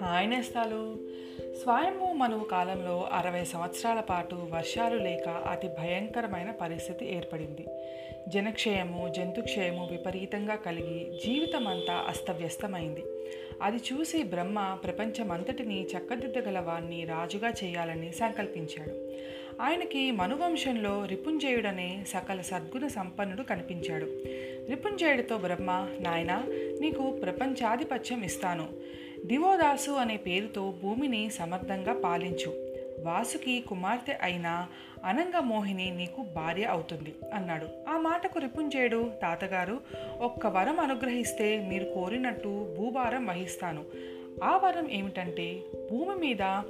Hi నేస్తాలు స్వయంభూ మనువు కాలంలో అరవై సంవత్సరాల పాటు వర్షాలు లేక అతి భయంకరమైన పరిస్థితి ఏర్పడింది. జనక్షయము జంతుక్షయము విపరీతంగా కలిగి జీవితం అంతా అస్తవ్యస్తమైంది. అది చూసి బ్రహ్మ ప్రపంచమంతటిని చక్కదిద్దగల వాణ్ణి రాజుగా చేయాలని సంకల్పించాడు. ఆయనకి మనువంశంలో రిపుంజయుడనే సకల సద్గుణ సంపన్నుడు కనిపించాడు. రిపుంజయుడితో బ్రహ్మ నాయన నీకు ప్రపంచాధిపత్యం ఇస్తాను. దివోదాసు అనే పేరుతో భూమిని సమర్థంగా పాలించు. వాసుకి కుమార్తె అయిన అనంగమోహిని నీకు భార్య అవుతుంది అన్నాడు. ఆ మాటకు రిపుంజయుడు తాతగారు ఒక్క వరం అనుగ్రహిస్తే మీరు కోరినట్టు భూభారం వహిస్తాను. ఆ వరం ఏమిటంటే భూమి మీద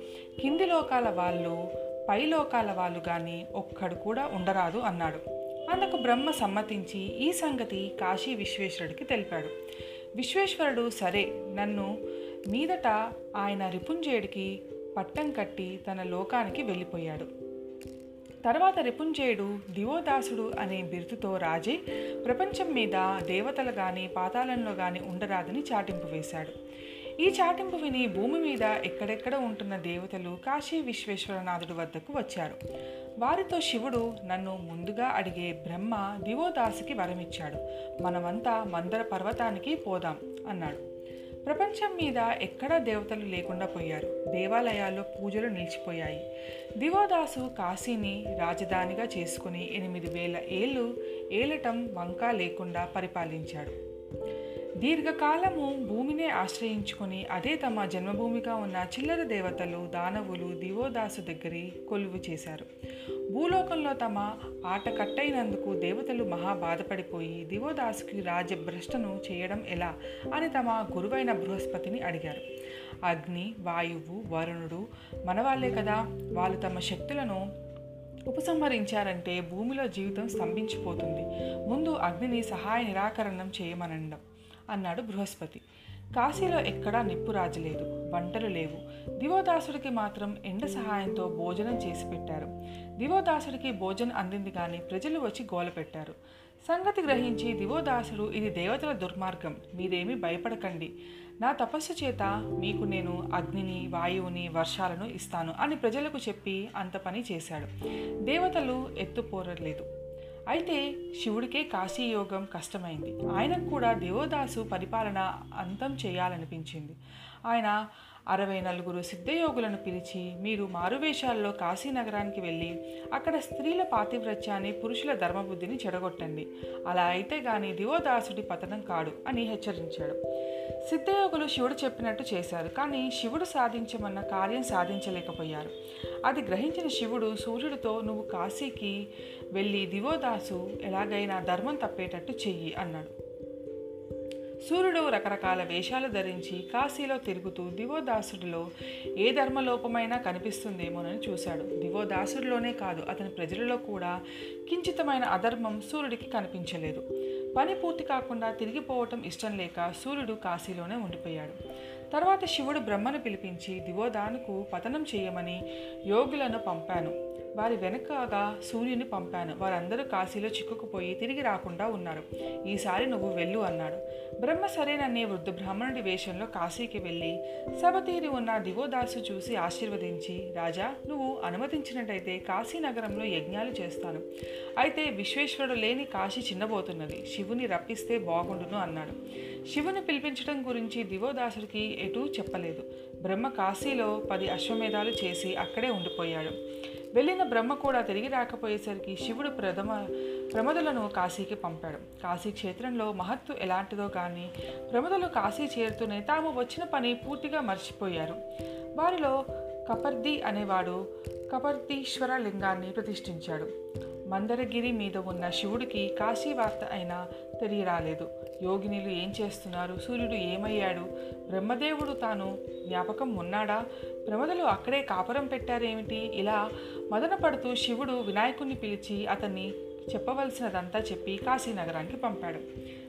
కింది లోకాల వాళ్ళు పై లోకాల వాళ్ళు కానీ ఒక్కడు కూడా ఉండరాదు అన్నాడు. అందుకు బ్రహ్మ సమ్మతించి ఈ సంగతి కాశీ విశ్వేశ్వరుడికి తెలిపాడు. విశ్వేశ్వరుడు సరే నన్ను మీదట ఆయన రిపుంజయుడికి పట్టం కట్టి తన లోకానికి వెళ్ళిపోయాడు. తర్వాత రిపుంజేయుడు దివోదాసుడు అనే బిరుదుతో రాజే ప్రపంచం మీద దేవతలు కానీ పాతాళంలో కానీ ఉండరాదని చాటింపు వేశాడు. ఈ చాటింపు విని భూమి మీద ఎక్కడెక్కడ ఉంటున్న దేవతలు కాశీ విశ్వేశ్వరనాథుడు వద్దకు వచ్చారు. వారితో శివుడు నన్ను ముందుగా అడిగే బ్రహ్మ దివోదాసుకి వరమిచ్చాడు. మనమంతా మందర పర్వతానికి పోదాం అన్నాడు. ప్రపంచం మీద ఎక్కడా దేవతలు లేకుండా పోయారు. దేవాలయాల్లో పూజలు నిలిచిపోయాయి. దివోదాసు కాశీని రాజధానిగా చేసుకుని ఎనిమిది వేల ఏళ్ళు ఏలటం వంక లేకుండా పరిపాలించాడు. దీర్ఘకాలము భూమినే ఆశ్రయించుకొని అదే తమ జన్మభూమిగా ఉన్న చిల్లర దేవతలు దానవులు దివోదాసు దగ్గరి కొలువు చేశారు. భూలోకంలో తమ ఆట కట్టయినందుకు దేవతలు మహా బాధపడిపోయి దివోదాసుకి రాజభ్రష్టను చేయడం ఎలా అని తమ గురువైన బృహస్పతిని అడిగారు. అగ్ని వాయువు వరుణుడు మనవాళ్ళే కదా. వాళ్ళు తమ శక్తులను ఉపసంహరించారంటే భూమిలో జీవితం స్తంభించిపోతుంది. ముందు అగ్నిని సహాయ నిరాకరణం చేయమనండం అన్నాడు బృహస్పతి. కాశీలో ఎక్కడా నిప్పు రాజలేదు వంటలు లేవు. దివోదాసుడికి మాత్రం ఎండ సహాయంతో భోజనం చేసి పెట్టారు. దివోదాసుడికి భోజనం అందింది కానీ ప్రజలు వచ్చి గోల పెట్టారు. సంగతి గ్రహించి దివోదాసుడు ఇది దేవతల దుర్మార్గం మీరేమీ భయపడకండి. నా తపస్సు చేత మీకు నేను అగ్నిని వాయువుని వర్షాలను ఇస్తాను అని ప్రజలకు చెప్పి అంత పని చేశాడు. దేవతలు ఎత్తుపోరలేదు. అయితే శివుడికే కాశీయోగం కష్టమైంది. ఆయనకు కూడా దేవదాసు పరిపాలన అంతం చేయాలనిపించింది. ఆయన అరవై నలుగురు సిద్ధయోగులను పిలిచి మీరు మారువేషాల్లో కాశీ నగరానికి వెళ్ళి అక్కడ స్త్రీల పాతివ్రత్యాన్ని పురుషుల ధర్మబుద్ధిని చెడగొట్టండి. అలా అయితే గాని దివోదాసుడి పతనం కాడు అని హెచ్చరించాడు. సిద్ధయోగులు శివుడు చెప్పినట్టు చేశారు కానీ శివుడు సాధించమన్న కార్యం సాధించలేకపోయారు. అది గ్రహించిన శివుడు సూర్యుడితో నువ్వు కాశీకి వెళ్ళి దివోదాసు ఎలాగైనా ధర్మం తప్పేటట్టు చెయ్యి అన్నాడు. సూర్యుడు రకరకాల వేషాలు ధరించి కాశీలో తిరుగుతూ దివోదాసుడిలో ఏ ధర్మలోపమైనా కనిపిస్తుందేమోనని చూశాడు. దివోదాసుడిలోనే కాదు అతని ప్రజలలో కూడా కించితమైన అధర్మం సూర్యుడికి కనిపించలేదు. పని పూర్తి కాకుండా తిరిగిపోవటం ఇష్టం లేక సూర్యుడు కాశీలోనే ఉండిపోయాడు. తర్వాత శివుడు బ్రహ్మను పిలిపించి దివోదానుకు పతనం చేయమని యోగులను పంపాను. వారి వెనుకగా సూర్యుని పంపాను. వారందరూ కాశీలో చిక్కుకుపోయి తిరిగి రాకుండా ఉన్నారు. ఈసారి నువ్వు వెళ్ళు అన్నాడు. బ్రహ్మ సరేననే వృద్ధ బ్రాహ్మణుడి వేషంలో కాశీకి వెళ్ళి సభతీరి ఉన్న దివోదాసు చూసి ఆశీర్వదించి రాజా నువ్వు అనుమతించినట్టయితే కాశీ నగరంలో యజ్ఞాలు చేస్తాను. అయితే విశ్వేశ్వరుడు లేని కాశీ చిన్నబోతున్నది. శివుని రప్పిస్తే బాగుండును అన్నాడు. శివుని పిలిపించడం గురించి దివోదాసుడికి ఎటూ చెప్పలేదు. బ్రహ్మ కాశీలో పది అశ్వమేధాలు చేసి అక్కడే ఉండిపోయాడు. వెళ్ళిన బ్రహ్మ కూడా తిరిగి రాకపోయేసరికి శివుడు ప్రథమ ప్రమదలను కాశీకి పంపాడు. కాశీ క్షేత్రంలో మహత్తు ఎలాంటిదో కానీ ప్రమదలు కాశీ చేరుతూనే తాము వచ్చిన పని పూర్తిగా మర్చిపోయారు. వారిలో కపర్ది అనేవాడు కపర్దీశ్వర లింగాన్ని ప్రతిష్ఠించాడు. మందరగిరి మీద ఉన్న శివుడికి కాశీ వార్త అయిన తెలియరాలేదు యోగినిలు ఏం చేస్తున్నారు? సూర్యుడు ఏమయ్యాడు? బ్రహ్మదేవుడు తాను జ్ఞాపకం ఉన్నాడా? ప్రమదలు అక్కడే కాపురం పెట్టారేమిటి? ఇలా మదన పడుతూ శివుడు వినాయకుణ్ణి పిలిచి అతన్ని చెప్పవలసినదంతా చెప్పి కాశీనగరానికి పంపాడు.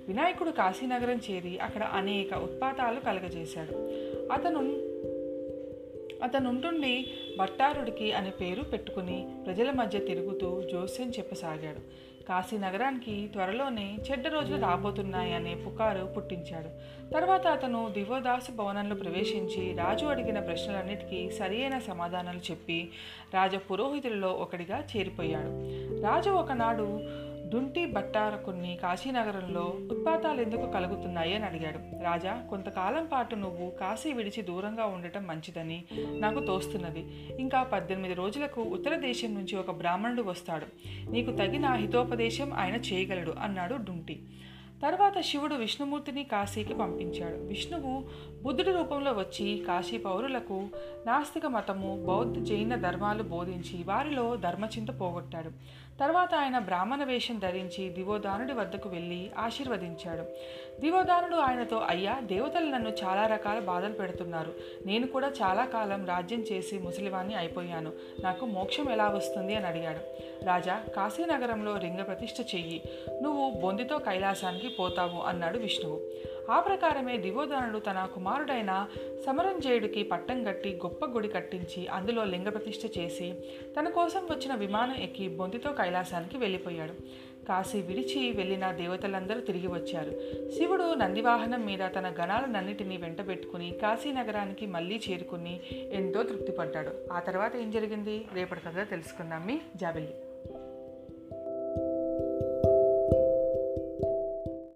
వినాయకుడు కాశీనగరం చేరి అక్కడ అనేక ఉత్పాతాలు కలగజేశాడు. అతను అతనుంటుండి భట్టారుడికి అనే పేరు పెట్టుకుని ప్రజల మధ్య తిరుగుతూ జోస్యం చెప్పసాగాడు. కాశీ నగరానికి త్వరలోనే చెడ్డ రోజులు రాబోతున్నాయి అనే పుకారు పుట్టించాడు. తర్వాత అతను దివోదాసు భవనంలో ప్రవేశించి రాజు అడిగిన ప్రశ్నలన్నిటికీ సరియైన సమాధానాలు చెప్పి రాజ పురోహితులలో ఒకడిగా చేరిపోయాడు. రాజు ఒకనాడు దుంటి బట్టారకుని కాశీనగరంలో ఉత్పాతాలు ఎందుకు కలుగుతున్నాయి అని అడిగాడు. రాజా కొంతకాలం పాటు నువ్వు కాశీ విడిచి దూరంగా ఉండటం మంచిదని నాకు తోస్తున్నది. ఇంకా పద్దెనిమిది రోజులకు ఉత్తర దేశం నుంచి ఒక బ్రాహ్మణుడు వస్తాడు. నీకు తగిన హితోపదేశం ఆయన చేయగలడు అన్నాడు డుంటి తర్వాత శివుడు విష్ణుమూర్తిని కాశీకి పంపించాడు. విష్ణువు బుద్ధుడి రూపంలో వచ్చి కాశీ పౌరులకు నాస్తిక మతము బౌద్ధ జైన ధర్మాలు బోధించి వారిలో ధర్మచింత పోగొట్టాడు. తర్వాత ఆయన బ్రాహ్మణ వేషం ధరించి దివోదానుడి వద్దకు వెళ్ళి ఆశీర్వదించాడు. దివోదానుడు ఆయనతో అయ్యా దేవతలు నన్ను చాలా రకాల బాధలు పెడుతున్నారు. నేను కూడా చాలా కాలం రాజ్యం చేసి ముసలివాణ్ణి అయిపోయాను. నాకు మోక్షం ఎలా వస్తుంది? అని అడిగాడు. రాజా కాశీనగరంలో రింగ ప్రతిష్ఠ చెయ్యి. నువ్వు బొందితో కైలాసానికి పోతావు అన్నాడు విష్ణువు. ఆ ప్రకారమే దివోదనుడు తన కుమారుడైన సమరంజయుడికి పట్టం కట్టి గొప్ప గుడి కట్టించి అందులో లింగ ప్రతిష్ఠ చేసి తన కోసం వచ్చిన విమానం ఎక్కి బొంతితో కైలాసానికి వెళ్ళిపోయాడు. కాశీ విడిచి వెళ్ళిన దేవతలందరూ తిరిగి వచ్చారు. శివుడు నందివాహనం మీద తన గణాలనన్నిటినీ వెంటబెట్టుకుని కాశీ నగరానికి మళ్ళీ చేరుకుని ఎంతో తృప్తిపడ్డాడు. ఆ తర్వాత ఏం జరిగింది? రేపటి కథ తెలుసుకుందాం మీ జాబిల్లి.